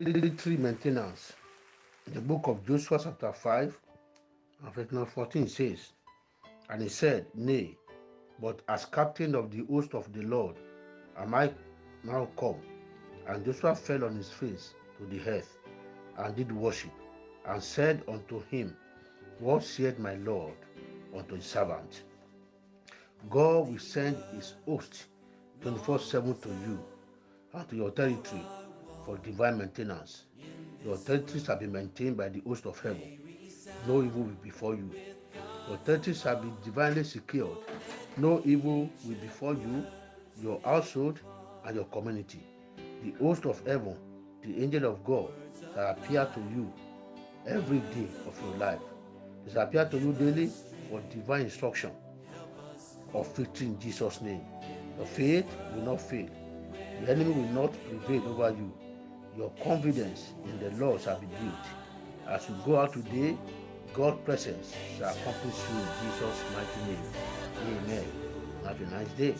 military maintenance. The book of Joshua, chapter 5, and verse number 14 says, And he said, Nay, but as captain of the host of the Lord am I now come. And Joshua fell on his face to the earth, and did worship, and said unto him, What said my Lord unto his servant? God will send his host 24 7 to you and to your territory for divine maintenance. Your territory shall be maintained by the host of heaven. No evil will befall you. Your territory shall be divinely secured. No evil will befall you, your household, and your community. The host of heaven, the angel of God, shall appear to you every day of your life. They shall appear to you daily for divine instruction of victory in Jesus' name. Your faith will not fail. The enemy will not prevail over you. Your confidence in the Lord shall be built. As you go out today, God's presence shall accomplish you in Jesus' mighty name. Amen. Have a nice day.